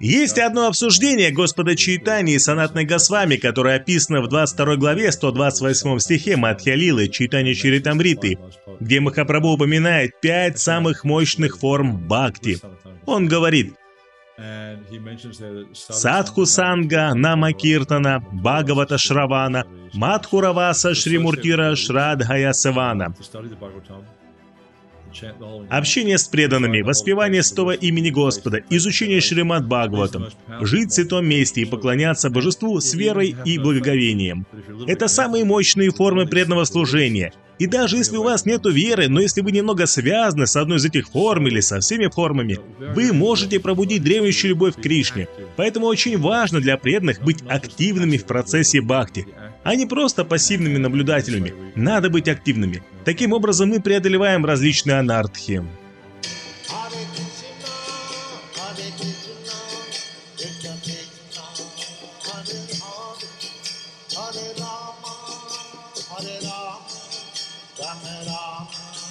Есть одно обсуждение Господа Чайтани и Санатной Госвами, которое описано в 22 главе 128 стихе Мадхья Лилы Чайтани Чаритамриты, где Махапрабху упоминает пять самых мощных форм бхакти. Он говорит, Садху Санга, Нама Киртана, Бхагавата Шравана, Мадхураваса Шримуртира Шрадхая Савана. Общение с преданными, воспевание стова имени Господа, изучение Шримад Бхагаватам, жить в святом месте и поклоняться божеству с верой и благоговением. Это самые мощные формы преданного служения. И даже если у вас нет веры, но если вы немного связаны с одной из этих форм или со всеми формами, вы можете пробудить древнющую любовь к Кришне. Поэтому очень важно для преданных быть активными в процессе бхакти, а не просто пассивными наблюдателями. Надо быть активными. Таким образом мы преодолеваем различные анархии. Hare Rama, Hare Rama, Rama Rama.